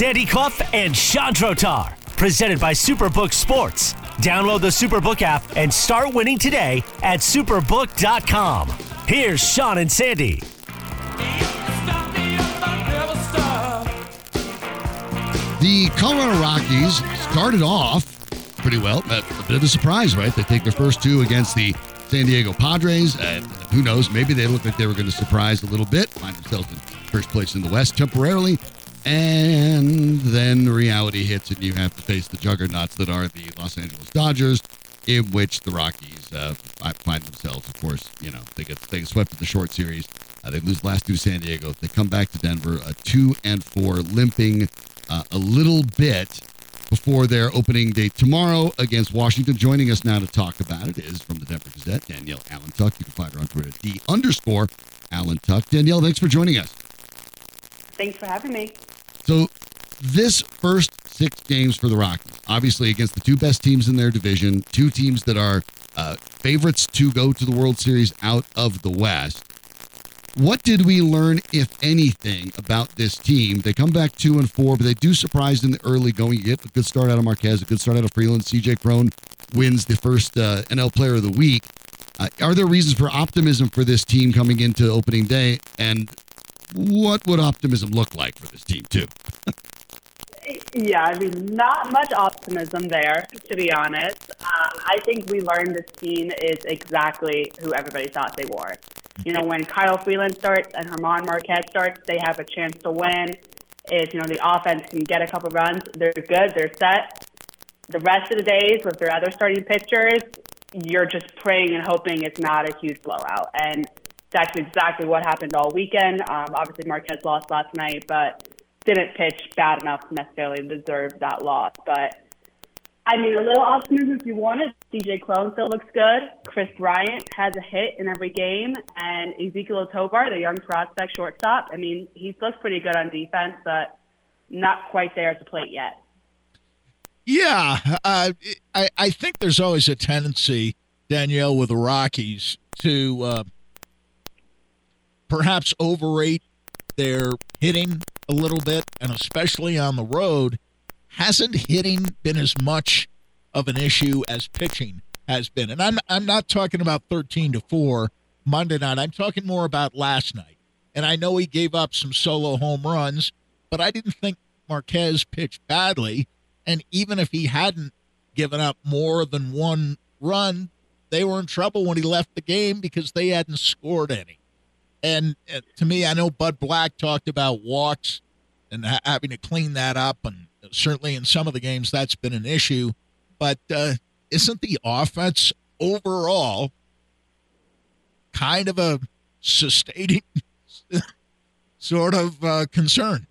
Sandy Clough and Sean Drotar. Presented by Superbook Sports. Download the Superbook app and start winning today at superbook.com. Here's Sean and Sandy. The Colorado Rockies started off pretty well. A, bit of a surprise, right? They take their first two against the San Diego Padres. And who knows? Maybe they looked like they were going to surprise a little bit, find themselves in first place in the West temporarily. And then reality hits, and you have to face the juggernauts that are the Los Angeles Dodgers, in which the Rockies uh, find themselves. Of course, you know they get they get swept in the short series. Uh, they lose last to San Diego. They come back to Denver, a two and four, limping uh, a little bit before their opening date tomorrow against Washington. Joining us now to talk about it is from the Denver Gazette, Danielle Allentuck. You can find her on Twitter at D underscore Allentuck. Danielle, thanks for joining us. Thanks for having me. So, this first six games for the Rockies, obviously against the two best teams in their division, two teams that are uh, favorites to go to the World Series out of the West. What did we learn, if anything, about this team? They come back two and four, but they do surprise in the early going. You get a good start out of Marquez, a good start out of Freeland. CJ Cron wins the first uh, NL Player of the Week. Uh, are there reasons for optimism for this team coming into opening day? And what would optimism look like for this team, too? yeah, I mean, not much optimism there, to be honest. Um, I think we learned this team is exactly who everybody thought they were. You know, when Kyle Freeland starts and German Marquez starts, they have a chance to win. If, you know, the offense can get a couple runs, they're good, they're set. The rest of the days with their other starting pitchers, you're just praying and hoping it's not a huge blowout. And that's exactly what happened all weekend. Um, obviously, Marquez lost last night, but didn't pitch bad enough necessarily to deserve that loss. But I mean, a little optimism if you wanted. CJ Cron still looks good. Kris Bryant has a hit in every game, and Ezequiel Tovar, the young prospect shortstop. I mean, he looks pretty good on defense, but not quite there at the plate yet. Yeah, uh, I I think there's always a tendency, Danielle, with the Rockies to uh, perhaps overrate their hitting a little bit, and especially on the road hasn't hitting been as much of an issue as pitching has been. And I'm I'm not talking about 13 to 4 Monday night. I'm talking more about last night. And I know he gave up some solo home runs, but I didn't think Marquez pitched badly. And even if he hadn't given up more than one run, they were in trouble when he left the game because they hadn't scored any. And uh, to me, I know Bud Black talked about walks and ha- having to clean that up and certainly in some of the games that's been an issue. But uh, isn't the offense overall kind of a sustaining sort of uh, concern?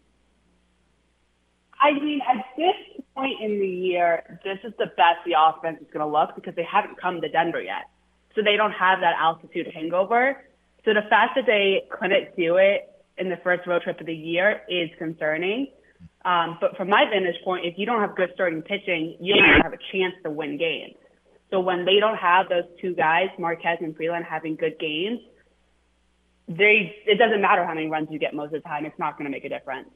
I mean, at this point in the year, this is the best the offense is going to look because they haven't come to Denver yet. So they don't have that altitude hangover. So the fact that they couldn't do it in the first road trip of the year is concerning. Um, but from my vantage point, if you don't have good starting pitching, you don't have a chance to win games. So when they don't have those two guys, Marquez and Freeland, having good games, they it doesn't matter how many runs you get most of the time. It's not going to make a difference.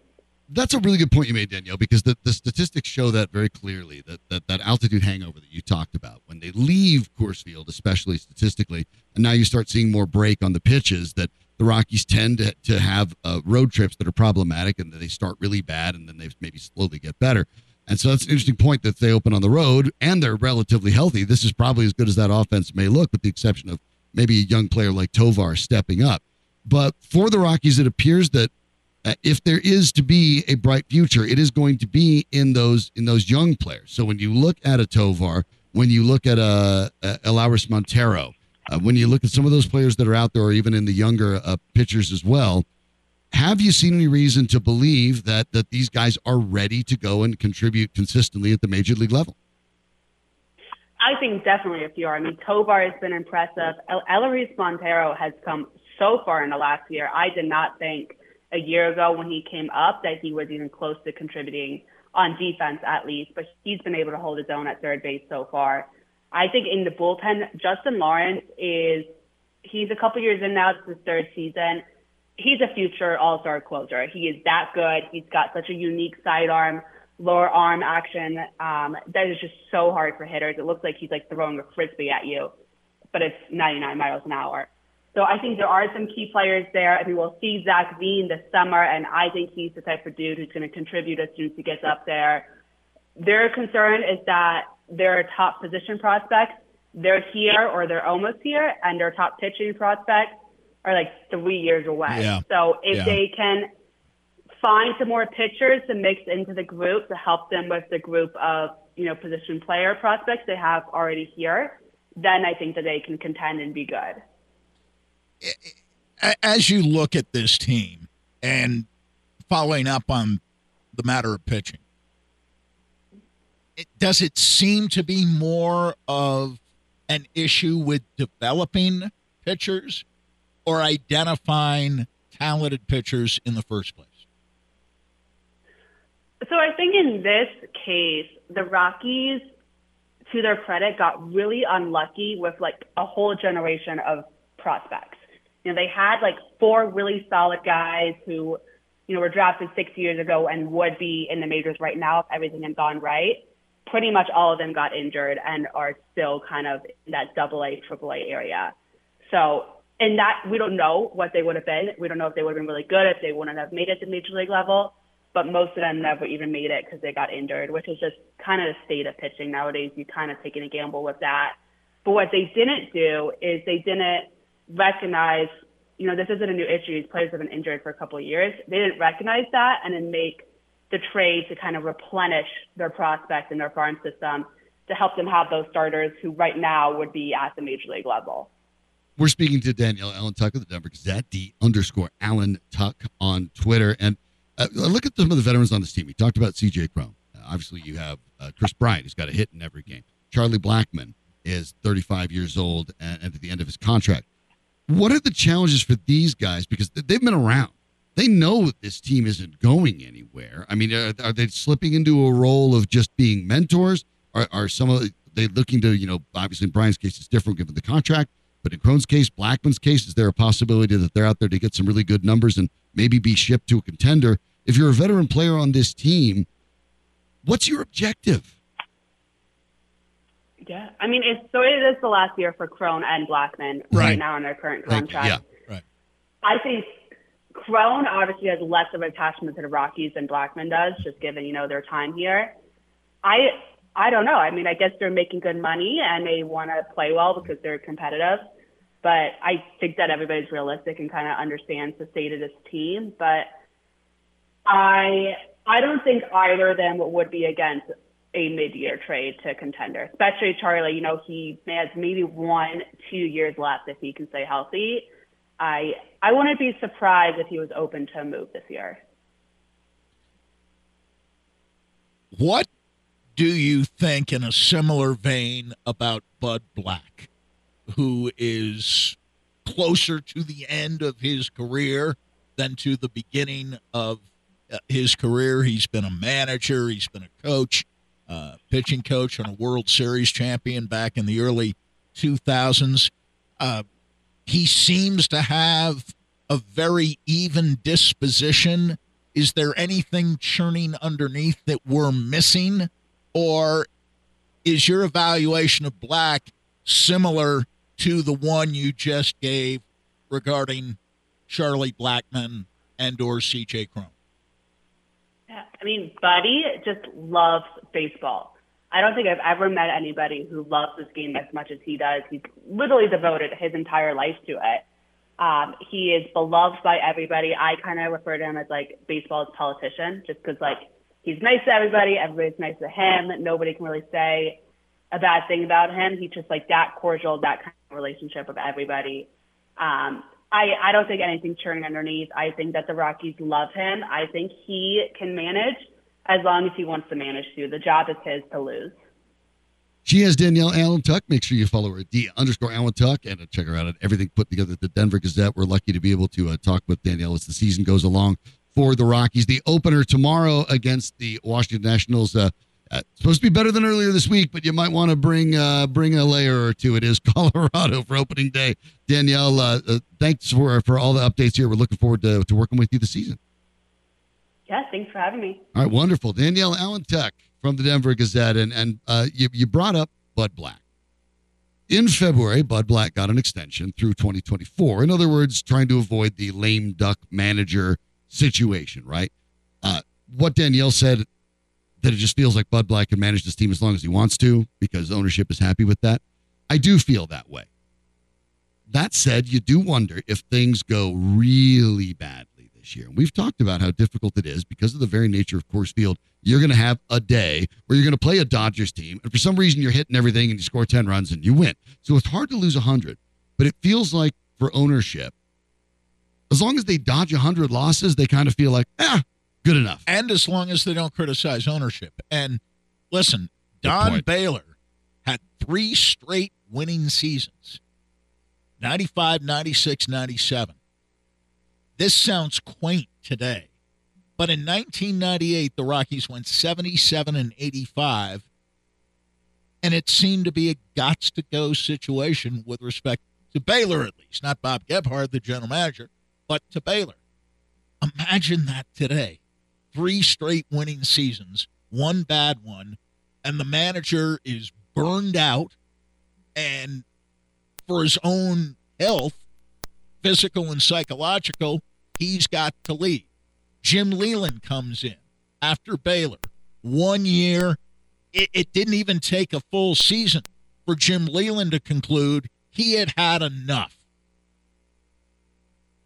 That's a really good point you made, Danielle, because the, the statistics show that very clearly that, that that altitude hangover that you talked about when they leave Coors Field, especially statistically, and now you start seeing more break on the pitches that the Rockies tend to, to have uh, road trips that are problematic and they start really bad and then they maybe slowly get better. And so that's an interesting point that they open on the road and they're relatively healthy. This is probably as good as that offense may look, with the exception of maybe a young player like Tovar stepping up. But for the Rockies, it appears that uh, if there is to be a bright future, it is going to be in those in those young players. So when you look at a Tovar, when you look at a, a Elehuris Montero, uh, when you look at some of those players that are out there, or even in the younger uh, pitchers as well, have you seen any reason to believe that that these guys are ready to go and contribute consistently at the major league level? I think definitely a few are. I mean, Tovar has been impressive. El- Elehuris Montero has come so far in the last year. I did not think a year ago when he came up that he was even close to contributing on defense at least, but he's been able to hold his own at third base so far. I think in the bullpen, Justin Lawrence is he's a couple years in now. It's his third season. he's a future All Star closer. He is that good. He's got such a unique sidearm, lower arm action um, that is just so hard for hitters. It looks like he's like throwing a frisbee at you, but it's 99 miles an hour. So I think there are some key players there. I mean, we'll see Zach Veen this summer, and I think he's the type of dude who's going to contribute as soon as he gets up there. Their concern is that their top position prospects, they're here or they're almost here, and their top pitching prospects are like three years away. Yeah. So if Yeah. they can find some more pitchers to mix into the group to help them with the group of, you know, position player prospects they have already here, then I think that they can contend and be good. As you look at this team and following up on the matter of pitching, it, does it seem to be more of an issue with developing pitchers or identifying talented pitchers in the first place? So I think in this case, the Rockies, to their credit, got really unlucky with like a whole generation of prospects. You know, they had like four really solid guys who, you know, were drafted six years ago and would be in the majors right now if everything had gone right. Pretty much all of them got injured and are still kind of in that double A, triple A area. So in that, we don't know what they would have been. We don't know if they would have been really good, if they wouldn't have made it to major league level. But most of them never even made it because they got injured, which is just kind of the state of pitching nowadays. You kind of taking a gamble with that. But what they didn't do is they didn't recognize, you know, this isn't a new issue. These players have been injured for a couple of years. They didn't recognize that and then make the trade to kind of replenish their prospects in their farm system to help them have those starters who right now would be at the major league level. We're speaking to Danielle Allentuck of the Denver Gazette, D underscore Allen Tuck on Twitter. And uh, look at some of the veterans on this team. We talked about CJ Cron. Uh, obviously, you have uh, Kris Bryant, who's got a hit in every game. Charlie Blackmon is 35 years old and, and at the end of his contract. What are the challenges for these guys? Because they've been around. They know that this team isn't going anywhere. I mean, are, are they slipping into a role of just being mentors? Are, are some of they looking to, you know, obviously in Bryant's case, it's different given the contract. But in Cron's case, Blackmon's case, is there a possibility that they're out there to get some really good numbers and maybe be shipped to a contender? If you're a veteran player on this team, what's your objective? Yeah, I mean, it's so it is the last year for Cron and Blackmon right, Right. now in their current contract. Yeah. Right. I think Cron obviously has less of an attachment to the Rockies than Blackmon does, just given you know their time here. I I don't know. I mean, I guess they're making good money and they want to play well because they're competitive. But I think that everybody's realistic and kind of understands the state of this team. But I I don't think either of them would be against a mid-year trade to contender, especially Charlie. You know, he has maybe one, two years left if he can stay healthy. I I wouldn't be surprised if he was open to a move this year. What do you think, in a similar vein, about Bud Black, who is closer to the end of his career than to the beginning of uh, his career? He's been a manager, he's been a coach, uh, pitching coach, and a World Series champion back in the early 2000s. Uh, he seems to have a very even disposition. Is there anything churning underneath that we're missing? Or is your evaluation of Black similar to the one you just gave regarding Charlie Blackmon and or CJ? Yeah, I mean, Buddy just loves baseball. I don't think I've ever met anybody who loves this game as much as he does. He's literally devoted his entire life to it. Um, he is beloved by everybody. I kind of refer to him as like baseball's politician, just because like he's nice to everybody, everybody's nice to him. Nobody can really say a bad thing about him. He's just like that cordial, that kind of relationship with everybody. Um, I, I don't think anything's churning underneath. I think that the Rockies love him. I think he can manage as long as he wants to manage to. The job is his to lose. She has Danielle Allentuck. Make sure you follow her D underscore Allentuck and check her out at everything put together at the Denver Gazette. We're lucky to be able to uh, talk with Danielle as the season goes along for the Rockies. The opener tomorrow against the Washington Nationals. Uh, Uh, supposed to be better than earlier this week, but you might want to bring uh, bring a layer or two. It is Colorado for opening day. Danielle, uh, thanks for for all the updates here. We're looking forward to, to working with you this season. Yeah, thanks for having me. All right, wonderful. Danielle Allentuck from the Denver Gazette, and and uh, you you brought up Bud Black. In February, Bud Black got an extension through 2024. In other words, trying to avoid the lame duck manager situation, right? Uh, what Danielle said that it just feels like Bud Black can manage this team as long as he wants to because ownership is happy with that. I do feel that way. That said, you do wonder if things go really badly this year. And we've talked about how difficult it is because of the very nature of Coors Field. You're going to have a day where you're going to play a Dodgers team, and for some reason you're hitting everything and you score 10 runs and you win. So it's hard to lose 100, but it feels like for ownership, as long as they dodge 100 losses, they kind of feel like, ah, good enough. And as long as they don't criticize ownership. And listen, Don Baylor had three straight winning seasons 95, 96, 97. This sounds quaint today. But in 1998, the Rockies went 77 and 85. And it seemed to be a gots to go situation with respect to Baylor, at least, not Bob Gebhard, the general manager, but to Baylor. Imagine that today three straight winning seasons, one bad one, and the manager is burned out and for his own health, physical and psychological, he's got to leave. Jim Leyland comes in after Baylor. One year, it, it didn't even take a full season for Jim Leyland to conclude he had had enough.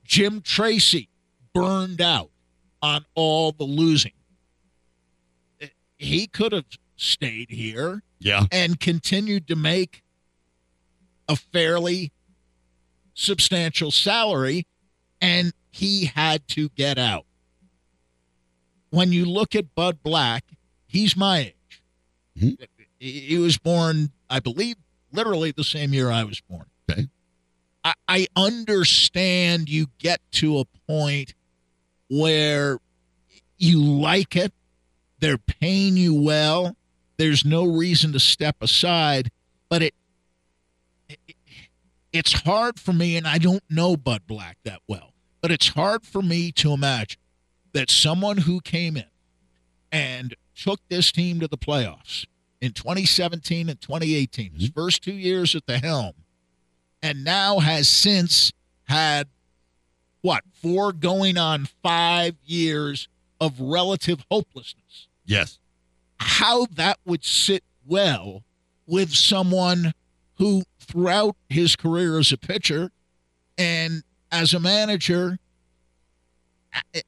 Jim Tracy burned out on all the losing. He could have stayed here yeah. and continued to make a fairly substantial salary, and he had to get out. When you look at Bud Black, he's my age. Mm-hmm. He was born, I believe, literally the same year I was born. Okay. I, I understand you get to a point where you like it, they're paying you well, there's no reason to step aside, but it, it it's hard for me and I don't know Bud Black that well, but it's hard for me to imagine that someone who came in and took this team to the playoffs in 2017 and 2018, his mm-hmm. first two years at the helm, and now has since had what four going on five years of relative hopelessness. Yes. How that would sit well with someone who, throughout his career as a pitcher and as a manager,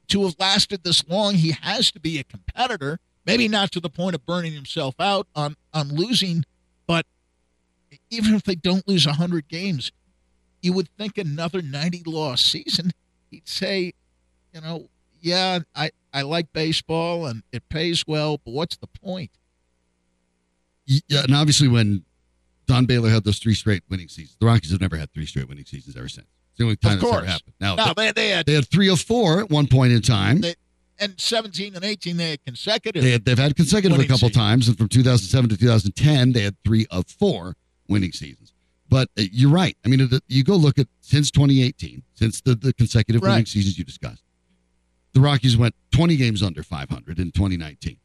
to have lasted this long, he has to be a competitor. Maybe not to the point of burning himself out on, on losing, but even if they don't lose 100 games, you would think another 90 loss season, he'd say, you know, yeah, I, I like baseball and it pays well, but what's the point? Yeah, and obviously when Don Baylor had those three straight winning seasons, the Rockies have never had three straight winning seasons ever since. It's the only time of that's ever happened. Now, no, they, they, had they had three of four at one point in time. They, and 17 and 18 they had consecutive. They had, they've had consecutive a couple times, and from 2007 to 2010 they had three of four winning seasons. But uh, you're right. I mean, you go look at since 2018, since the, the consecutive right. winning seasons you discussed the Rockies went 20 games under 500 in 2019.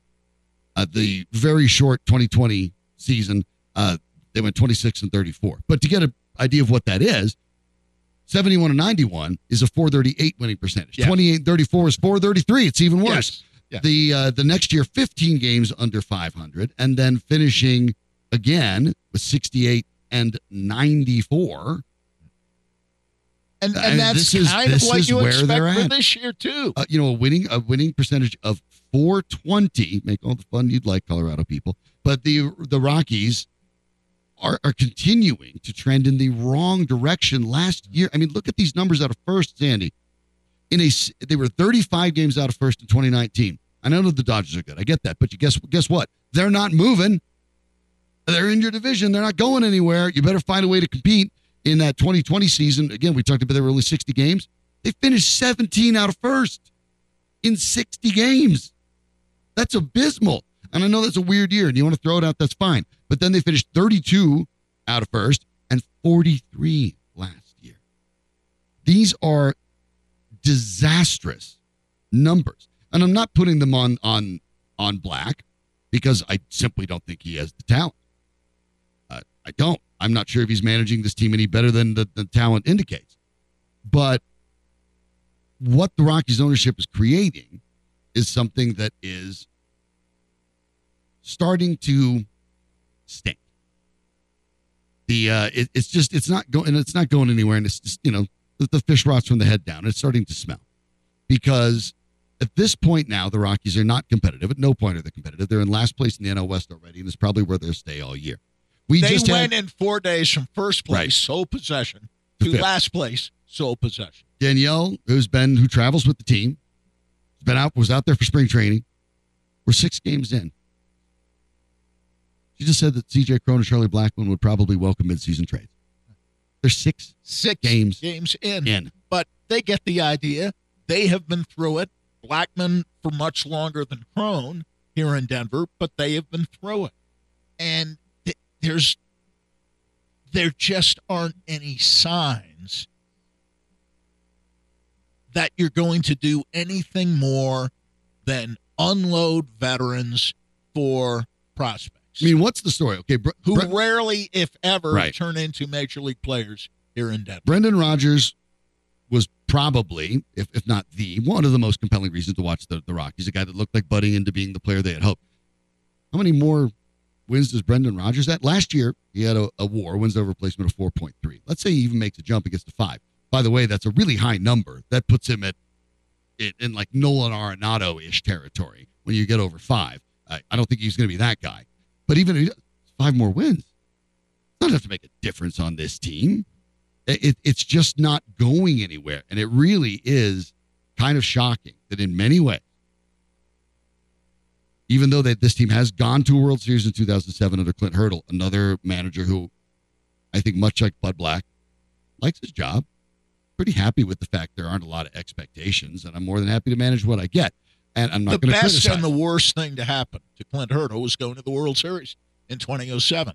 Uh, the very short 2020 season, uh, they went 26 and 34. But to get an idea of what that is, 71 and 91 is a 438 winning percentage. Yeah. 28 and 34 is 433. It's even worse. Yes. The uh, the next year, 15 games under 500, and then finishing again with 68 and 94 and, and that's is, kind of what you expect for this year too. Uh, you know, a winning a winning percentage of 420. Make all the fun you'd like, Colorado people. But the the Rockies are are continuing to trend in the wrong direction. Last year, I mean, look at these numbers out of first, Sandy. In a they were 35 games out of first in 2019. I know that the Dodgers are good. I get that, but you guess guess what? They're not moving. They're in your division. They're not going anywhere. You better find a way to compete in that 2020 season, again, we talked about there were only 60 games. They finished 17 out of first in 60 games. That's abysmal. And I know that's a weird year and you want to throw it out, that's fine. But then they finished 32 out of first and 43 last year. These are disastrous numbers. And I'm not putting them on on on black because I simply don't think he has the talent. Uh, I don't. I'm not sure if he's managing this team any better than the, the talent indicates. But what the Rockies ownership is creating is something that is starting to stink. The uh, it, it's just it's not going and it's not going anywhere, and it's just you know the, the fish rots from the head down. It's starting to smell because at this point now the Rockies are not competitive. At no point are they competitive. They're in last place in the NL West already, and it's probably where they'll stay all year. We they just went had in four days from first place, Right. sole possession, To to fifth. last place, sole possession. Danielle, who's been who travels with the team, been out was out there for spring training. We're six games in. She just said that CJ Cron and Charlie Blackmon would probably welcome midseason trades. They're six Six Games games in. in. But they get the idea. They have been through it. Blackmon for much longer than Crone here in Denver, but they have been through it. And th- there's there just aren't any signs that you're going to do anything more than unload veterans for prospects I mean, what's the story? Okay, Bre- who Bre- rarely, if ever, Right. turn into major league players here in Denver. Brendan Rodgers was probably, if, if not the, one of the most compelling reasons to watch the, the Rockies. A guy that looked like budding into being the player they had hoped. How many more wins does Brendan Rodgers at? Last year, he had a, a war, wins over replacement of 4.3. Let's say he even makes a jump and gets to five. By the way, that's a really high number. That puts him at in, in like Nolan Arenado ish territory when you get over five. I, I don't think he's going to be that guy. But even five more wins, not enough to make a difference on this team. It, it's just not going anywhere. And it really is kind of shocking that in many ways, even though that this team has gone to a World Series in 2007 under Clint Hurdle, another manager who I think much like Bud Black likes his job, pretty happy with the fact there aren't a lot of expectations, and I'm more than happy to manage what I get. And I'm the not going to best criticize. and the worst thing to happen to Clint Hurdle was going to the World Series in 2007.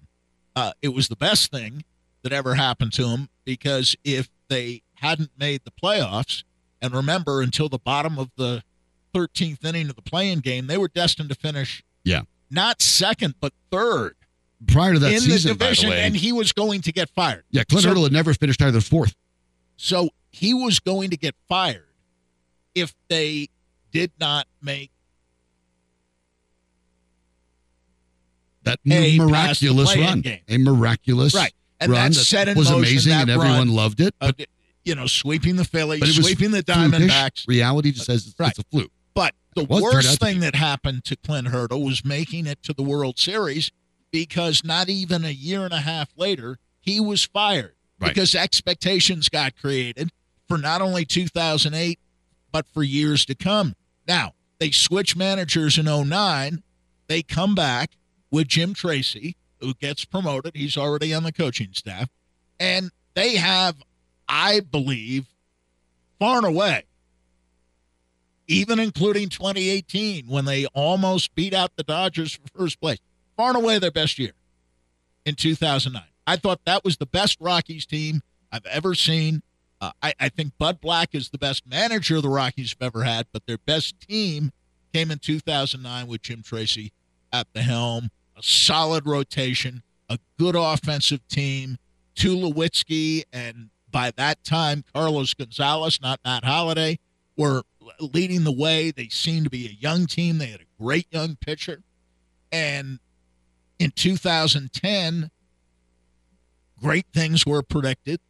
Uh, it was the best thing that ever happened to him because if they hadn't made the playoffs, and remember, until the bottom of the 13th inning of the playing game, they were destined to finish Yeah. not second but third Prior to that in season, the division, the and he was going to get fired. yeah, Clint so- Hurdle had never finished higher than fourth. So he was going to get fired if they did not make That A, miraculous run, game. a miraculous right. And run that set in was amazing, and everyone run loved it. But, you know, sweeping the Phillies, but it was sweeping the. Diamondbacks. Reality just says it's, Right. it's a fluke. But the worst thing that happened to Clint Hurdle was making it to the World Series because not even a year and a half later, he was fired Right. because expectations got created for not only 2008, but for years to come. Now, they switch managers in 09. They come back with Jim Tracy, who gets promoted. He's already on the coaching staff. And they have, I believe, far and away, even including 2018 when they almost beat out the Dodgers for first place. Far and away their best year in 2009. I thought that was the best Rockies team I've ever seen. Uh, I, I think Bud Black is the best manager the Rockies have ever had, but their best team came in 2009 with Jim Tracy at the helm. A solid rotation, a good offensive team. Tulowitzki and by that time Carlos Gonzalez, not Matt Holliday, were leading the way. They seemed to be a young team. They had a great young pitcher. And in 2010, great things were predicted.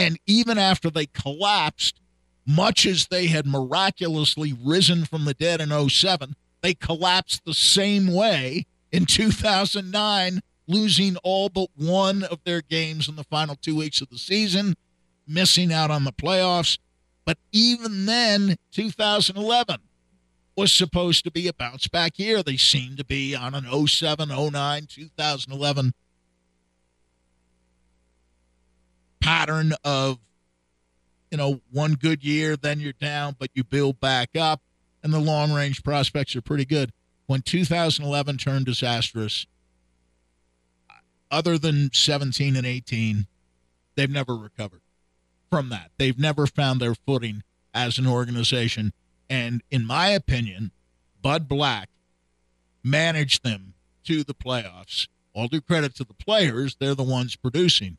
And even after they collapsed, much as they had miraculously risen from the dead in 07, they collapsed the same way in 2009, losing all but one of their games in the final two weeks of the season, missing out on the playoffs. But even then, 2011 was supposed to be a bounce back year. They seemed to be on an 07, 09, 2011 pattern of, you know, one good year, then you're down, but you build back up, and the long range prospects are pretty good. when 2011 turned disastrous, other than 17 and 18, they've never recovered from that. They've never found their footing as an organization. And in my opinion, Bud Black managed them to the playoffs. All due credit to the players, they're the ones producing.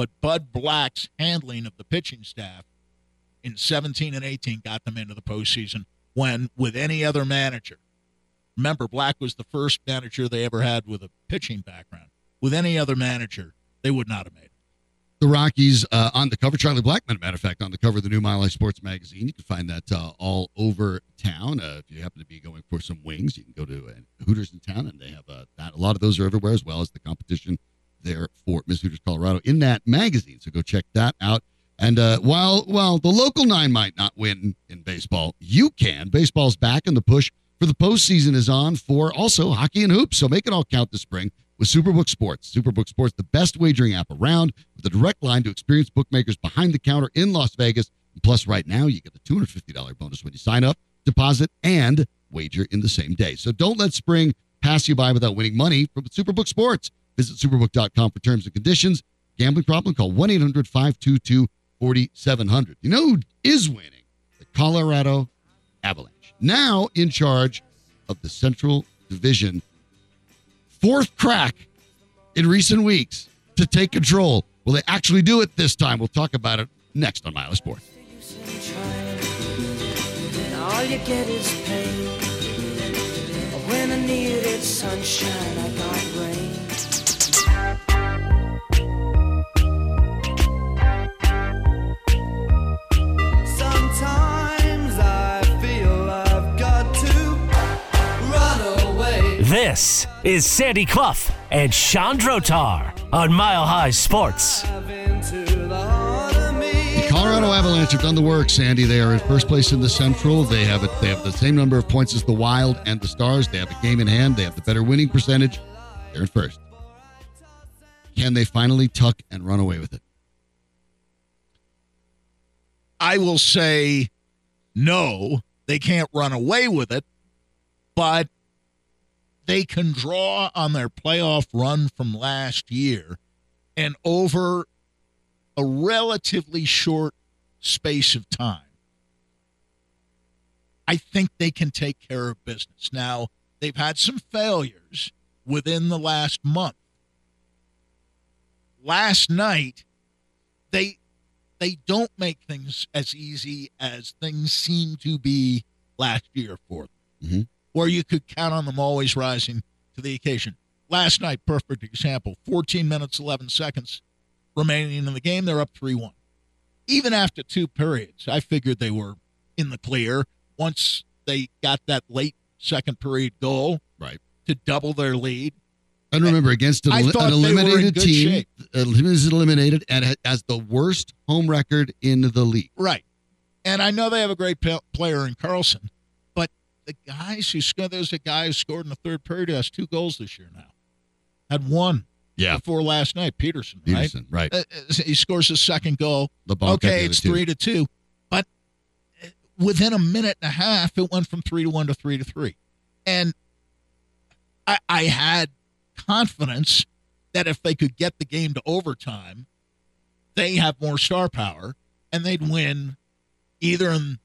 But Bud Black's handling of the pitching staff in 17 and 18 got them into the postseason when, with any other manager, remember, Black was the first manager they ever had with a pitching background. With any other manager, they would not have made it. the Rockies uh, on the cover. Charlie Blackmon, matter of fact, on the cover of the new Mile High Sports magazine. You can find that uh, all over town. Uh, if you happen to be going for some wings, you can go to uh, Hooters in town, and they have uh, that. A lot of those are everywhere, as well as the competition there for Hooters Colorado in that magazine. So go check that out. And uh, while while the local nine might not win in baseball, you can. Baseball's back, and the push for the postseason is on for also hockey and hoops. So make it all count this spring with Superbook Sports. Superbook Sports, the best wagering app around, with a direct line to experienced bookmakers behind the counter in Las Vegas. Plus, right now, you get a $250 bonus when you sign up, deposit, and wager in the same day. So don't let spring pass you by without winning money from Superbook Sports. Visit superbook.com for terms and conditions. Gambling problem? Call 1 800 522 4700. You know who is winning? The Colorado Avalanche. Now in charge of the Central Division fourth crack in recent weeks to take control. Will they actually do it this time? We'll talk about it next on Mile High Sports. All you get is pain. When I needed sunshine, I got rain. This is Sandy Clough and Sean Drotar on Mile High Sports. Into the heart of me. The Colorado Avalanche have done the work, Sandy. They are in first place in the Central. They have it. They have the same number of points as the Wild and the Stars. They have a game in hand. They have the better winning percentage. They're in first. Can they finally tuck and run away with it? I will say no, they can't run away with it, but they can draw on their playoff run from last year and over a relatively short space of time. I think they can take care of business. Now, they've had some failures within the last month. Last night, they they don't make things as easy as things seem to be last year for them, Mhm. where you could count on them always rising to the occasion. Last night, perfect example 14 minutes, 11 seconds remaining in the game. They're up 3 1. Even after two periods, I figured they were in the clear once they got that late second period goal Right. to double their lead. And remember, against an, I an thought they were in eliminated good team, shape. uh, is eliminated and has the worst home record in the league. Right. And I know they have a great player in Karlsson, but the guys who scored, there's a guy who scored in the third period who has two goals this year now. Had one Yeah, before last night, Peterson, right? Peterson, right? Uh, uh, he scores his second goal. Okay, it's three to two, but uh, within a minute and a half, it went from three to one to three to three, and I, I had confidence that if they could get the game to overtime, they have more star power and they'd win either in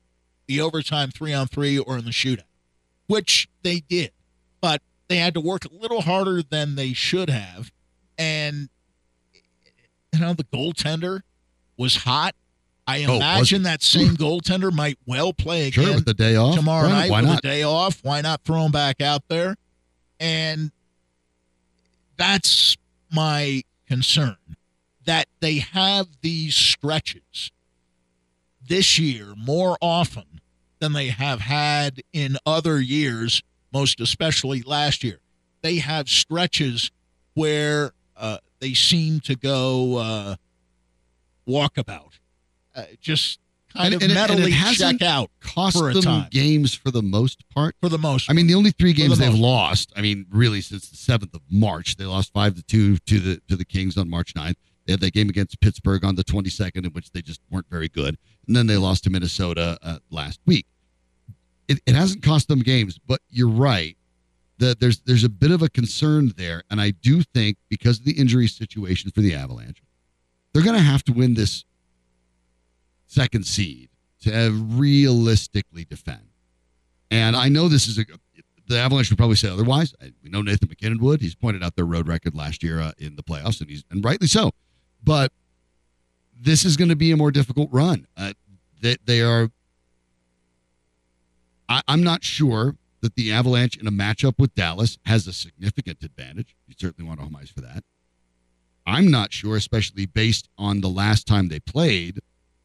the overtime three on three or in the shootout, which they did, but they had to work a little harder than they should have, and you know the goaltender was hot. I Oh, imagine he? that same goaltender might well play again Sure, with the day off tomorrow Right, night Why with not? a day off. Why not throw him back out there? And that's my concern that they have these stretches this year more often than they have had in other years, most especially last year. They have stretches where uh, they seem to go uh, walkabout, uh, just kind And- of and it- and it hasn't check out Cost for a them time. games for the most part. for the most. I mean, the only three For the games they've lost. I mean, really since the seventh of March, they lost five to two to the to the Kings on March 9th. They had that game against Pittsburgh on the twenty second, in which they just weren't very good, and then they lost to Minnesota uh, last week. It, it hasn't cost them games, but you're right. that there's there's a bit of a concern there, and I do think because of the injury situation for the Avalanche, they're going to have to win this second seed to realistically defend. And I know this is a the Avalanche would probably say otherwise. We know Nathan MacKinnon would. He's pointed out their road record last year uh, in the playoffs, and he's and rightly so. But this is going to be a more difficult run. Uh, they, they are. I, I'm not sure that the Avalanche in a matchup with Dallas has a significant advantage. You certainly want to home for that. I'm not sure, especially based on the last time they played,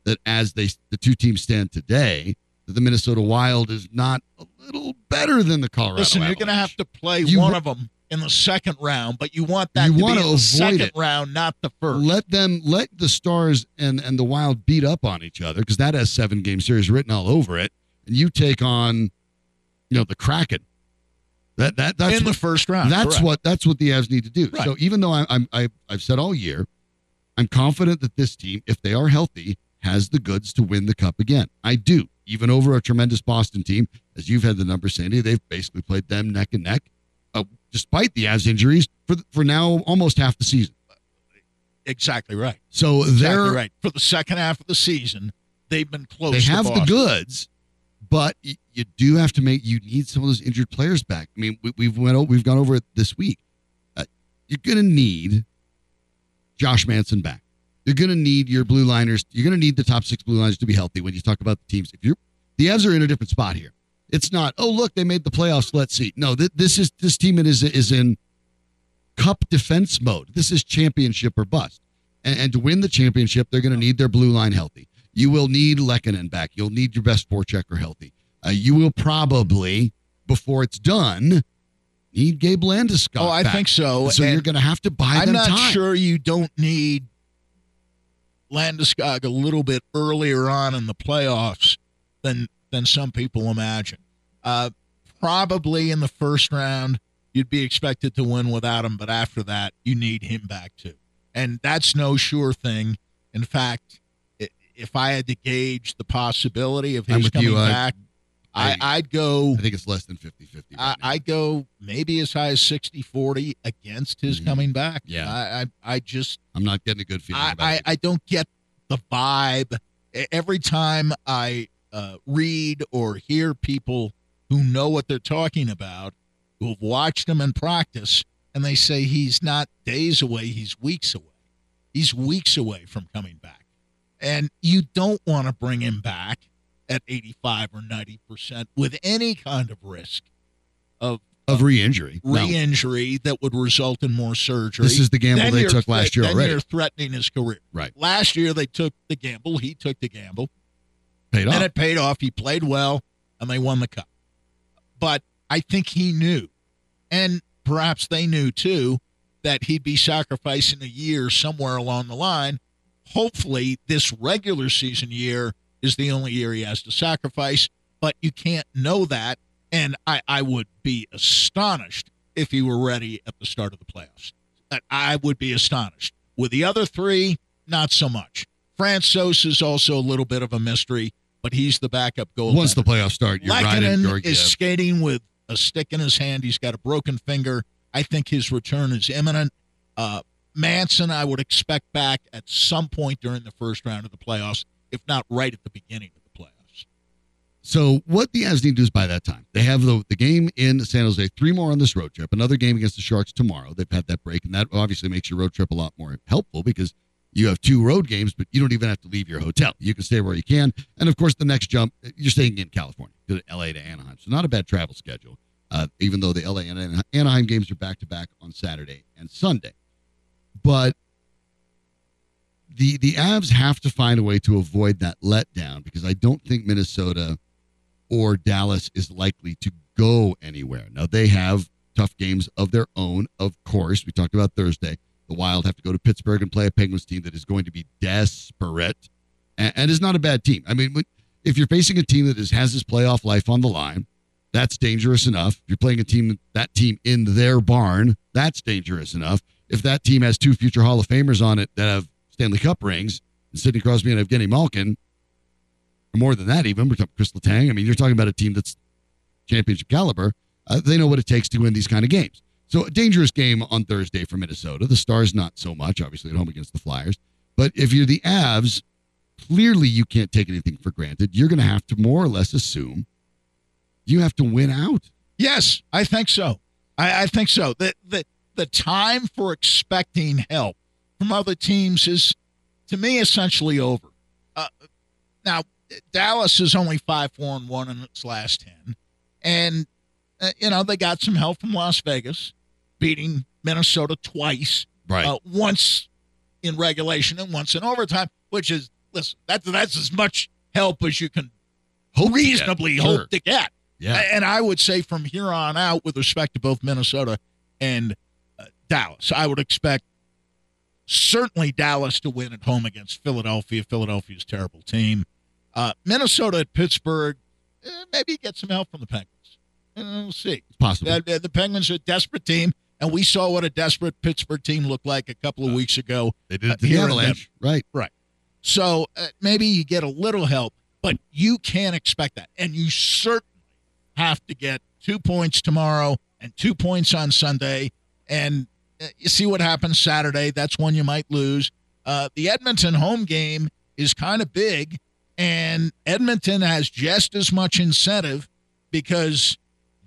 that as they the two teams stand today, that the Minnesota Wild is not a little better than the Colorado. Listen, you're going to have to play You one of them in the second round, but you want that You to be wanna in the second it. round, not the first. let them let the Stars and and the Wild beat up on each other because that has seven game series written all over it, and you take on, you know, the Kraken. That that that's in the first round. that's correct. what that's what the Avs need to do. Right. So even though I, I'm I, I've said all year, I'm confident that this team, if they are healthy, has the goods to win the cup again. I do, even over a tremendous Boston team, as you've had the numbers, Sandy. They've basically played them neck and neck, uh, despite the Avs injuries for for now almost half the season. exactly right. So Exactly they're right. For the second half of the season, they've been close. they have the goods, but you do have to make. You need some of those injured players back. I mean, we, we've went we've gone over it this week. Uh, you're going to need Josh Manson back. You're going to need your blue liners. You're going to need the top six blue liners to be healthy when you talk about the teams. If you're the Avs are in a different spot here. It's not. Oh, look, they made the playoffs. Let's see. No, th- this is this team is is in cup defense mode. This is championship or bust. And, and to win the championship, they're going to need their blue line healthy. You will need Lehkonen back. You'll need your best forechecker healthy. Uh, you will probably, before it's done, need Gabe Landeskog. Oh, I back. think so. So And you're going to have to buy. I'm not time. sure you don't need Landeskog a little bit earlier on in the playoffs than than some people imagine. Uh, probably in the first round, you'd be expected to win without him, but after that, you need him back too, and that's no sure thing. In fact, if I had to gauge the possibility of his coming you, uh, back, I, I'd go. I think it's less than 50 50. I, I go maybe as high as 60 40 against his Mhm. coming back. Yeah. I, I, I just, I'm not getting a good feeling I, about I. I don't get the vibe. Every time I uh, read or hear people who know what they're talking about, who have watched him in practice, and they say he's not days away, he's weeks away. He's weeks away from coming back. And you don't want to bring him back at 85 or 90% with any kind of risk of of re injury. re-injury that would result in more surgery. This is the gamble Then they took last year then already. You're threatening his career. Right. Last year they took the gamble. He took the gamble, Paid off. and it paid off. He played well, and they won the cup. But I think he knew, and perhaps they knew too, that he'd be sacrificing a year somewhere along the line. Hopefully, this regular season year is the only year he has to sacrifice, but you can't know that. And I, I would be astonished if he were ready at the start of the playoffs. I- I would be astonished. With the other three, not so much. Francouz is also a little bit of a mystery, but he's the backup goaltender. Once the playoffs start, you're is skating with a stick in his hand. He's got a broken finger. I think his return is imminent. Uh, Manson, I would expect back at some point during the first round of the playoffs, if not right at the beginning of the playoffs. So what the Avs need to do is by that time they have the the game in San Jose, three more on this road trip, another game against the Sharks tomorrow. They've had that break, and that obviously makes your road trip a lot more helpful because you have two road games, but you don't even have to leave your hotel. You can stay where you can, and of course the next jump you're staying in California, to L.A. to Anaheim, so not a bad travel schedule. Uh, even though the L.A. and Anaheim games are back to back on Saturday and Sunday, but the the Avs have to find a way to avoid that letdown because I don't think Minnesota or Dallas is likely to go anywhere. Now they have tough games of their own, of course. We talked about Thursday. The Wild have to go to Pittsburgh and play a Penguins team that is going to be desperate and, and is not a bad team. I mean, if you're facing a team that is, has his playoff life on the line, that's dangerous enough. If you're playing a team that team in their barn, that's dangerous enough. If that team has two future Hall of Famers on it that have Stanley Cup rings, and Sidney Crosby and Evgeny Malkin, or more than that even, we're talking Kris Letang. I mean, you're talking about a team that's championship caliber. Uh, they know what it takes to win these kind of games. So a dangerous game on Thursday for Minnesota. The Stars not so much, obviously at home against the Flyers. But if you're the Avs, clearly you can't take anything for granted. You're going to have to more or less assume you have to win out. Yes, I think so. I, I think so. The, the the time for expecting help from other teams is, to me, essentially over. Uh, now, Dallas is only five four and one in its last ten, and uh, you know they got some help from Las Vegas, beating Minnesota twice, Right. uh, once in regulation and once in overtime, which is listen, that's that's as much help as you can reasonably Sure. hope to get. Yeah. And I would say from here on out, with respect to both Minnesota and uh, Dallas, I would expect certainly Dallas to win at home against Philadelphia. Philadelphia's terrible team. Uh, Minnesota at Pittsburgh, eh, maybe get some help from the Penguins. Eh, we'll see. It's possible. Uh, the Penguins are a desperate team, and we saw what a desperate Pittsburgh team looked like a couple of weeks ago. they did uh, it to the Avalanche. Right. Right. So uh, maybe you get a little help, but you can't expect that. And you certainly have to get two points tomorrow and two points on Sunday. And uh, you see what happens Saturday. That's one you might lose. Uh, the Edmonton home game is kind of big, and Edmonton has just as much incentive because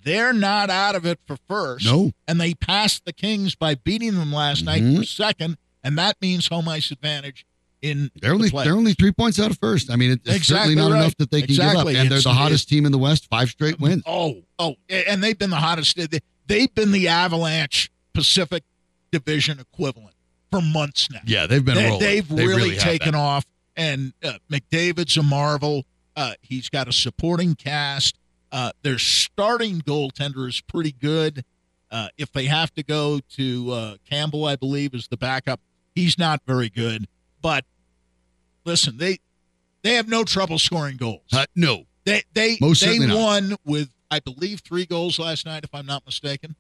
they're not out of it for first No. and they passed the Kings by beating them last night Mhm. for second, and that means home ice advantage in They're only the they're only three points out of first. I mean, it's Exactly certainly not right. enough that they can Exactly. give up. And they're the hottest team in the West, five straight wins. Oh, oh, and they've been the hottest. They've been the Avalanche Pacific Division equivalent for months now. Yeah, they've been They, rolling. have really, have taken off, and uh, McDavid's a marvel. Uh, he's got a supporting cast. Uh, their starting goaltender is pretty good. Uh, if they have to go to uh, Campbell, I believe, is the backup. He's not very good, but listen, they they have no trouble scoring goals. Uh, no, They they Most they certainly not. won with I believe three goals last night, if I'm not mistaken.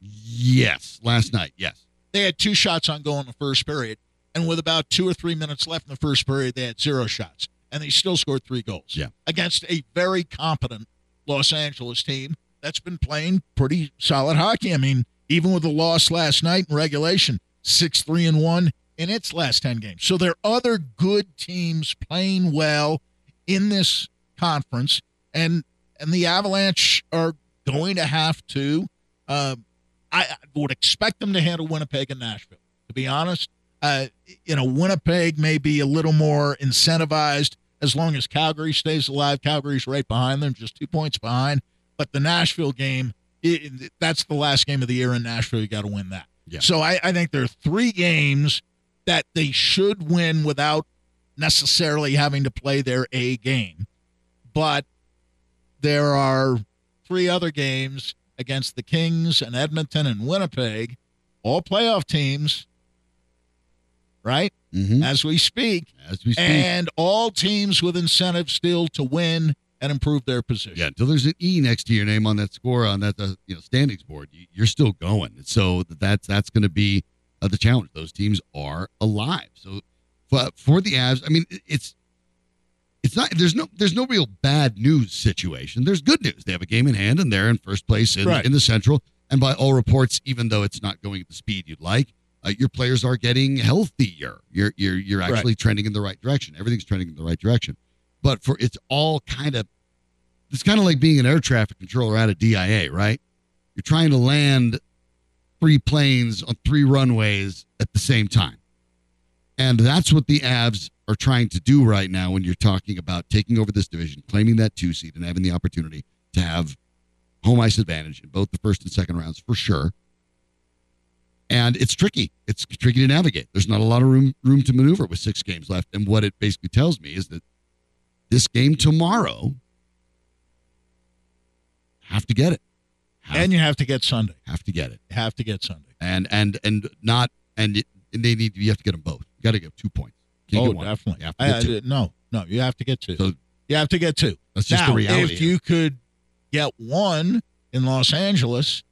Yes, last night, yes. They had two shots on goal in the first period, and with about two or three minutes left in the first period, they had zero shots, and they still scored three goals. Yeah. against a very competent Los Angeles team that's been playing pretty solid hockey. I mean, even with the loss last night in regulation, six three and one in its last ten games. So there are other good teams playing well in this conference, and and the Avalanche are going to have to. Uh, I would expect them to handle Winnipeg and Nashville. To be honest, uh, you know, Winnipeg may be a little more incentivized as long as Calgary stays alive. Calgary's right behind them, just two points behind. But the Nashville game, it, that's the last game of the year in Nashville. You got to win that. Yeah. So I, I think there are three games that they should win without necessarily having to play their A game. But there are three other games against the Kings and Edmonton and Winnipeg, all playoff teams, right? hmm As we speak, As we speak. and all teams with incentive still to win and improve their position. yeah, until there's an E next to your name on that score on that uh, you know standings board, you, you're still going. So that's that's going to be uh, the challenge. Those teams are alive. So for, for the Avs, I mean, it's it's not there's no there's no real bad news situation. There's good news. They have a game in hand and they're in first place in, Right. in the Central. And by all reports, even though it's not going at the speed you'd like, uh, your players are getting healthier. You're you're you're Right. actually trending in the right direction. Everything's trending in the right direction. But for it's all kind of it's kind of like being an air traffic controller out of DIA, right? You're trying to land three planes on three runways at the same time. And that's what the Avs are trying to do right now when you're talking about taking over this division, claiming that two seed, and having the opportunity to have home ice advantage in both the first and second rounds for sure. And it's tricky. It's tricky to navigate. There's not a lot of room room to maneuver with six games left. And what it basically tells me is that this game tomorrow have to get it. Have, And you have to get Sunday. have to get it. Have to get Sunday. And and and not and, it, and they need you have to get them both. You got to get two points. Can't oh, definitely. You have to I- get two. I- no, no, you have to get two. So- you have to get two. That's just now, the reality. if you could get one in Los Angeles,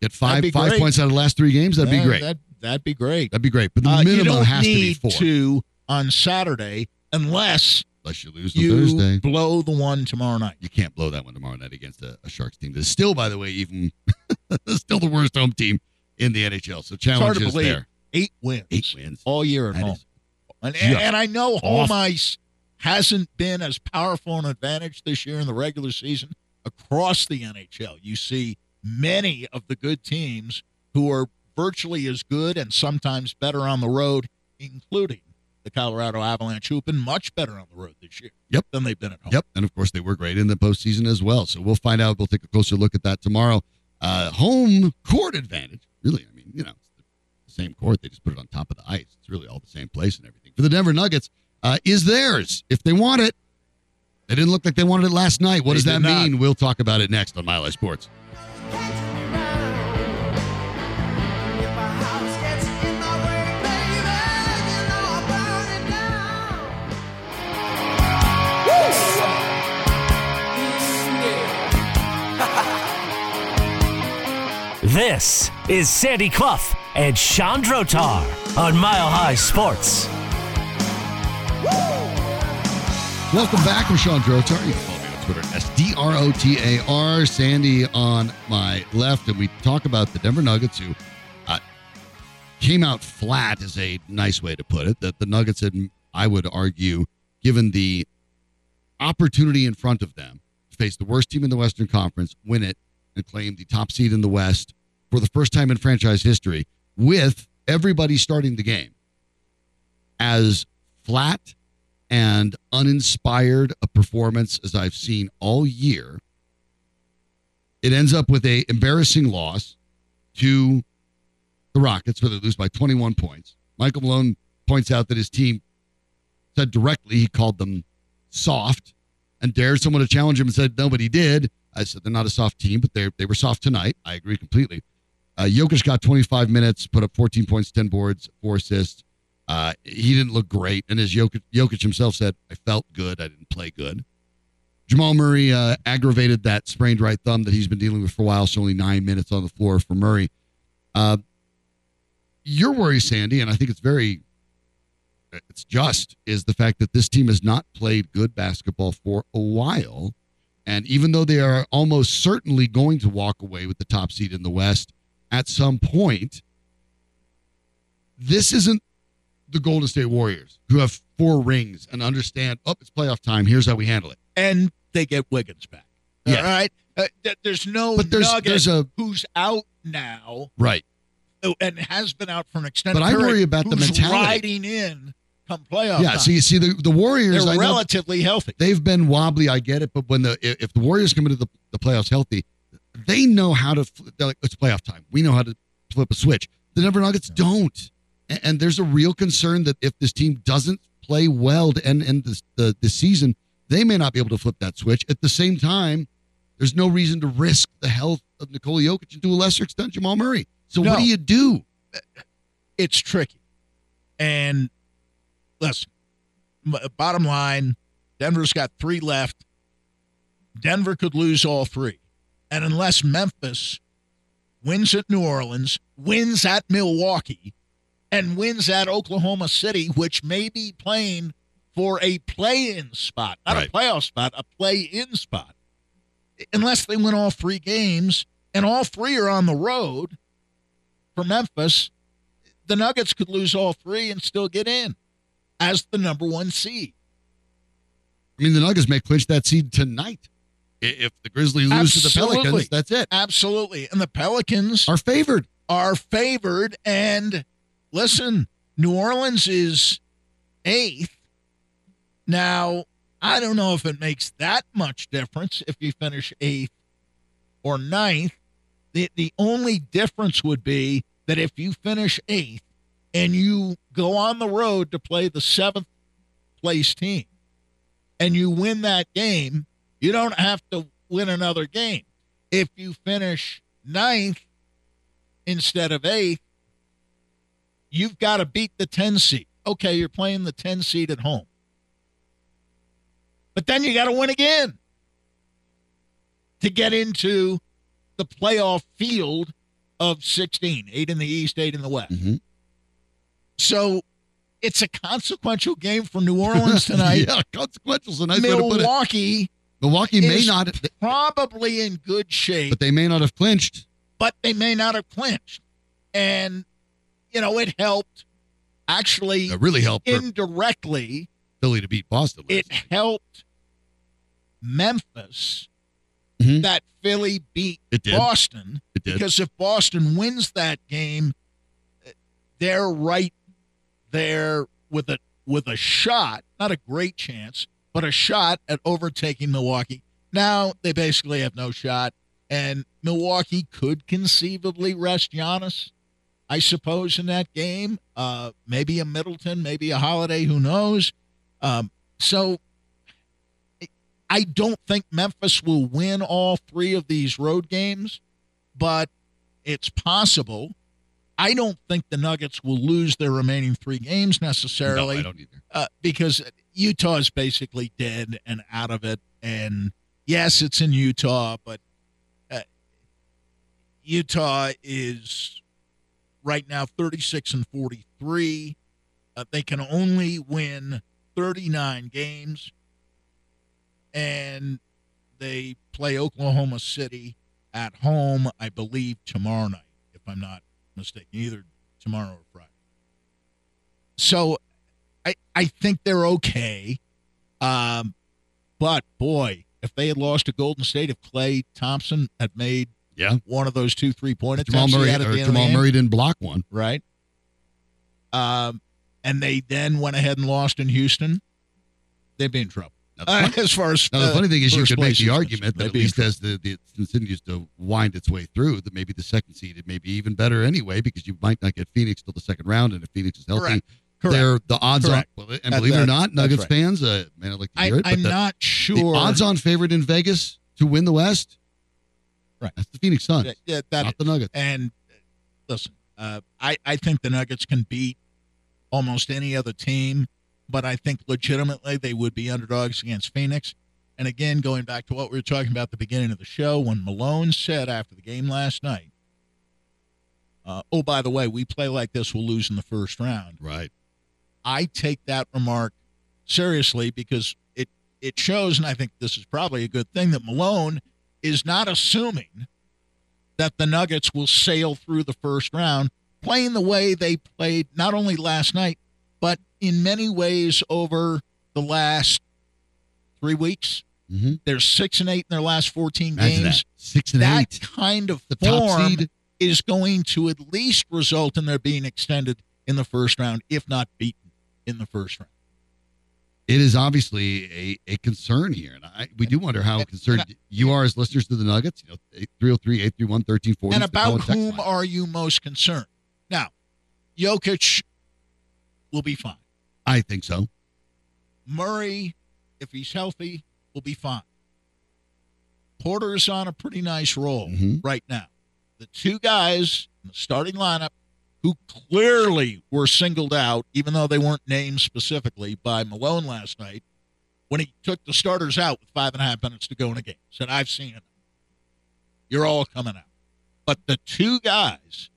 get five five great. points out of the last three games, that'd eh, be great. That, that'd be great. that'd be great. But the Uh, minimum has to be four. two on Saturday unless unless you lose You Thursday. blow the one tomorrow night. You can't blow that one tomorrow night against a, a Sharks team that's still, by the way, even still the worst home team in the NHL. So challenge is there. Eight wins. Eight wins. all year at That home. And, and, I know home awful. ice hasn't been as powerful an advantage this year in the regular season across the NHL. You see many of the good teams who are virtually as good and sometimes better on the road, including the Colorado Avalanche, who've been much better on the road this year Yep. than they've been at home. Yep, and of course they were great in the postseason as well. So we'll find out. We'll take a closer look at that tomorrow. Uh, home court advantage, really. I mean, you know, the same court. They just put it on top of the ice. It's really all the same place and everything. For the Denver Nuggets, uh, is theirs if they want it. They didn't look like they wanted it last night. What They does that not. mean? We'll talk about it next on Mile High Sports. This is Sandy Clough and Sean Drotar on Mile High Sports. Welcome back. I'm Sean. You can follow me on Twitter at S-D-R-O-T-A-R. Sandy on my left. And we talk about the Denver Nuggets who uh, came out flat is a nice way to put it. That the Nuggets had, I would argue, given the opportunity in front of them to face the worst team in the Western Conference, win it, and claim the top seed in the West for the first time in franchise history with everybody starting the game as flat and uninspired a performance as I've seen all year. It ends up with a embarrassing loss to the Rockets, where they lose by 21 points. Michael Malone points out that his team said directly he called them soft and dared someone to challenge him and said nobody did. I said they're not a soft team, but they they were soft tonight. I agree completely. Uh, Jokic got 25 minutes, put up 14 points, 10 boards, four assists. Uh, he didn't look great, and as Jokic, Jokic himself said, "I felt good. I didn't play good." Jamal Murray uh, aggravated that sprained right thumb that he's been dealing with for a while. So only nine minutes on the floor for Murray. Uh, your worry, Sandy, and I think it's very, it's just, is the fact that this team has not played good basketball for a while, and even though they are almost certainly going to walk away with the top seed in the West at some point, this isn't the Golden State Warriors who have four rings and understand, oh, it's playoff time. Here's how we handle it. And they get Wiggins back. Yeah. All right. Uh, th- there's no But there's- there's a- who's out now Right. uh, and has been out for an extended But I period. worry about the mentality. riding in come playoff yeah. time. So you see, the, the Warriors, know relatively healthy. they've been wobbly. I get it. But when the if the Warriors come into the, the playoffs healthy, they know how to. They're like, it's playoff time. We know how to flip a switch. The Denver Nuggets don't. And, and there's a real concern that if this team doesn't play well to end, end this, the, the season, they may not be able to flip that switch. At the same time, there's no reason to risk the health of Nikola Jokic and to a lesser extent Jamal Murray. So No. what do you do? it's tricky. And listen, bottom line, Denver's got three left. Denver could lose all three. And unless Memphis wins at New Orleans, wins at Milwaukee, and wins at Oklahoma City, which may be playing for a play in spot, not Right. a playoff spot, a play in spot. Unless they win all three games, and all three are on the road for Memphis, the Nuggets could lose all three and still get in as the number one seed. I mean, the Nuggets may clinch that seed tonight. If the Grizzlies lose to the Pelicans, that's it. Absolutely. And the Pelicans Are favored. are favored. And listen, New Orleans is eighth. Now, I don't know if it makes that much difference if you finish eighth or ninth. The, the only difference would be that if you finish eighth and you go on the road to play the seventh place team and you win that game, you don't have to win another game. If you finish ninth instead of eighth, you've got to beat the 10 seed. Okay, you're playing the 10 seed at home. But then you got to win again to get into the playoff field of 16, eight in the East, eight in the West. Mhm. So it's a consequential game for New Orleans tonight. yeah, consequential is a nice way to put it. Milwaukee Milwaukee may not, probably in good shape, but they may not have clinched. but they may not have clinched. And, you know, it helped actually It really helped indirectly, Philly to beat Boston. it night. helped Memphis Mhm. that Philly beat It. Boston. It did. Because if Boston wins that game, they're right there with a with a shot, not a great chance, but a shot at overtaking Milwaukee. Now they basically have no shot, and Milwaukee could conceivably rest Giannis, I suppose, in that game. Uh, maybe a Middleton, maybe a Holiday, who knows? Um, so I don't think Memphis will win all three of these road games, but it's possible. I don't think the Nuggets will lose their remaining three games necessarily. No, I don't either. uh, because Utah is basically dead and out of it. And yes, it's in Utah, but uh, Utah is right now 36 and 43. Uh, they can only win 39 games, and they play Oklahoma City at home, I believe, tomorrow night, if I'm not mistaken, either tomorrow or Friday. So I, I think they're okay. Um, but boy, if they had lost to Golden State, if Klay Thompson had made Yeah. one of those two three point Jamal attempts he Murray at the end of the Jamal Murray didn't block one. right? Um, and they then went ahead and lost in Houston. They'd be in trouble. Uh, as far as now, the uh, funny thing is, you could make the argument that at least as the, the it continues to wind its way through, that maybe the second seed it may be even better anyway because you might not get Phoenix till the second round, and if Phoenix is healthy, Correct. Correct. they're the odds Correct. on. And That- believe it or not, Nuggets right. fans, uh, man, I'd like to I, hear it, but I'm the, not the sure. odds-on favorite in Vegas to win the West, Right. That's the Phoenix Suns, Yeah, yeah, that not the Nuggets. And uh, listen, uh, I, I think the Nuggets can beat almost any other team, but I think legitimately they would be underdogs against Phoenix. And again, going back to what we were talking about at the beginning of the show, when Malone said after the game last night, uh, oh, by the way, we play like this, we'll lose in the first round. Right. I take that remark seriously because it it shows, and I think this is probably a good thing that Malone is not assuming that the Nuggets will sail through the first round, playing the way they played not only last night, but in many ways over the last three weeks. Mm-hmm. They're six and eight in their last fourteen Imagine games. that. Six and That eight. kind of The top form seed. is going to at least result in their being extended in the first round, if not beaten in the first round. It is obviously a, a concern here. And I, we do wonder how And- concerned and you are as listeners to the Nuggets. You know, 303 831 1340. and about whom are you most concerned? Now, Jokic will be fine. I think so. Murray, if he's healthy, will be fine. Porter is on a pretty nice roll Mhm. right now. The two guys in the starting lineup who clearly were singled out, even though they weren't named specifically by Malone last night, when he took the starters out with five and a half minutes to go in a game. Said, I've seen it. You're all coming out. But the two guys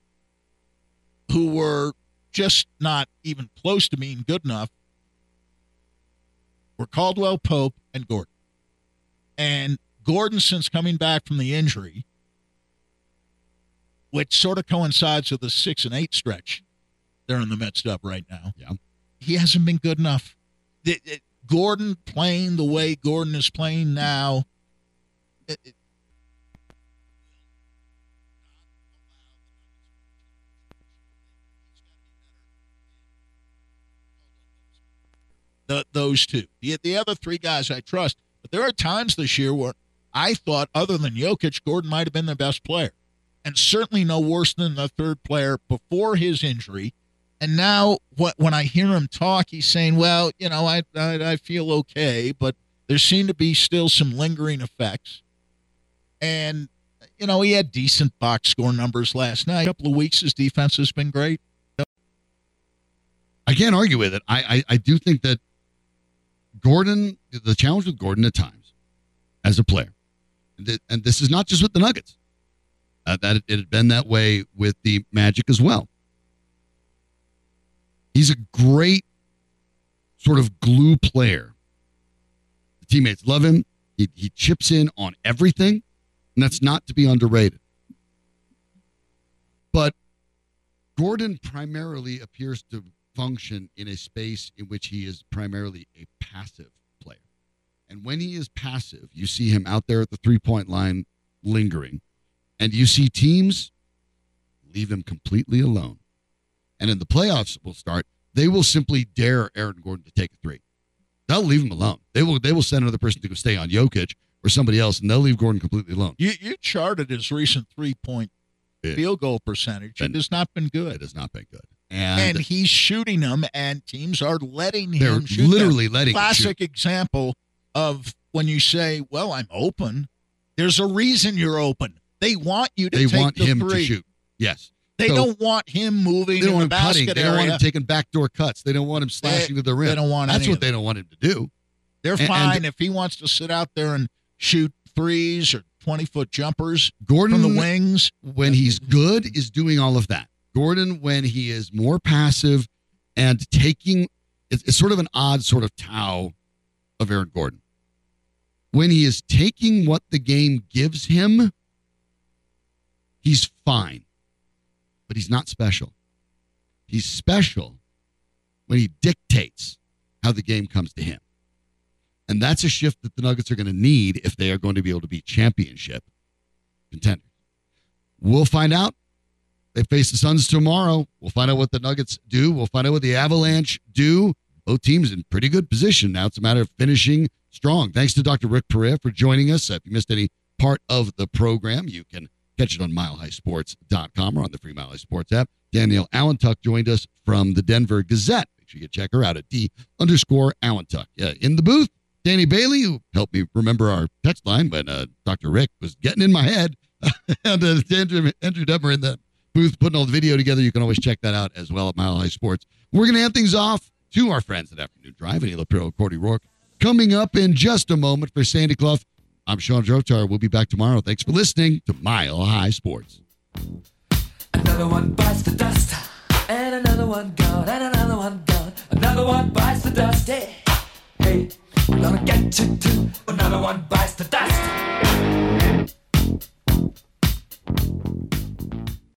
who were just not even close to being good enough were Caldwell Pope and Gordon. And Gordon, since coming back from the injury, which sort of coincides with the six and eight stretch they're in the midst of right now. Yeah. He hasn't been good enough. It- Gordon playing the way Gordon is playing now. it- it- the, those two. The, the other three guys I trust. But there are times this year where I thought, other than Jokic, Gordon might have been their best player. And certainly no worse than the third player before his injury. And now, what, when I hear him talk, he's saying, well, you know, I, I, I feel okay, but there seem to be still some lingering effects. And, you know, he had decent box score numbers last night. A couple of weeks, his defense has been great. I can't argue with it. I, I, I do think that Gordon, the challenge with Gordon at times as a player, and, th- and this is not just with the Nuggets, uh, that it, had been that way with the Magic as well. He's a great sort of glue player. The teammates love him. He, he chips in on everything, and that's not to be underrated. But Gordon primarily appears to function in a space in which he is primarily a passive player. And when he is passive, you see him out there at the three point line lingering, and you see teams leave him completely alone. And in the playoffs will start, they will simply dare Aaron Gordon to take a three. They'll leave him alone. They will they will send another person to go stay on Jokic or somebody else, and they'll leave Gordon completely alone. You you charted his recent three point field goal percentage. It And- has not been good. It has not been good. And, And, he's shooting them, and teams are letting they're him shoot them. literally letting him shoot. classic example of when you say, "Well, I'm open." There's a reason you're open. They want you to They take want the him three. to shoot. Yes. They So- don't want him moving They don't want the him cutting. They don't want him taking backdoor cuts. They don't want him slashing to the rim. they don't want That's what they don't want him to do. They're and- fine if he wants to sit out there and shoot threes or twenty foot jumpers Gordon, from the wings. when he's good, is doing all of that. Gordon, when he is more passive and taking, it's, it's sort of an odd sort of Tao of Aaron Gordon. When he is taking what the game gives him, he's fine, but he's not special. He's special when he dictates how the game comes to him. And that's a shift that the Nuggets are going to need if they are going to be able to be championship contenders. We'll find out. They face the Suns tomorrow. We'll find out what the Nuggets do. We'll find out what the Avalanche do. Both teams in pretty good position. Now it's a matter of finishing strong. Thanks to Dr. Rick Perea for joining us. If you missed any part of the program, you can catch it on milehighsports.com or on the free Mile High Sports app. Danielle Allentuck joined us from the Denver Gazette. Make sure you check her out at D underscore Allentuck. Yeah, in the booth, Danny Bailey, who helped me remember our text line when uh, Dr. Rick was getting in my head. and uh, Andrew, Andrew in the booth putting all the video together. You can always check that out as well at Mile High Sports. We're going to hand things off to our friends at Afternoon Drive, Annie Lapiro, Cordy Rourke. Coming up in just a moment for Sandy Clough. I'm Sean Drotar. We'll be back tomorrow. Thanks for listening to Mile High Sports. Another one bites the dust, and another one gone, and another one gone. Another one bites the dust. Hey, hey, I'm gonna get you too. Another one bites the dust.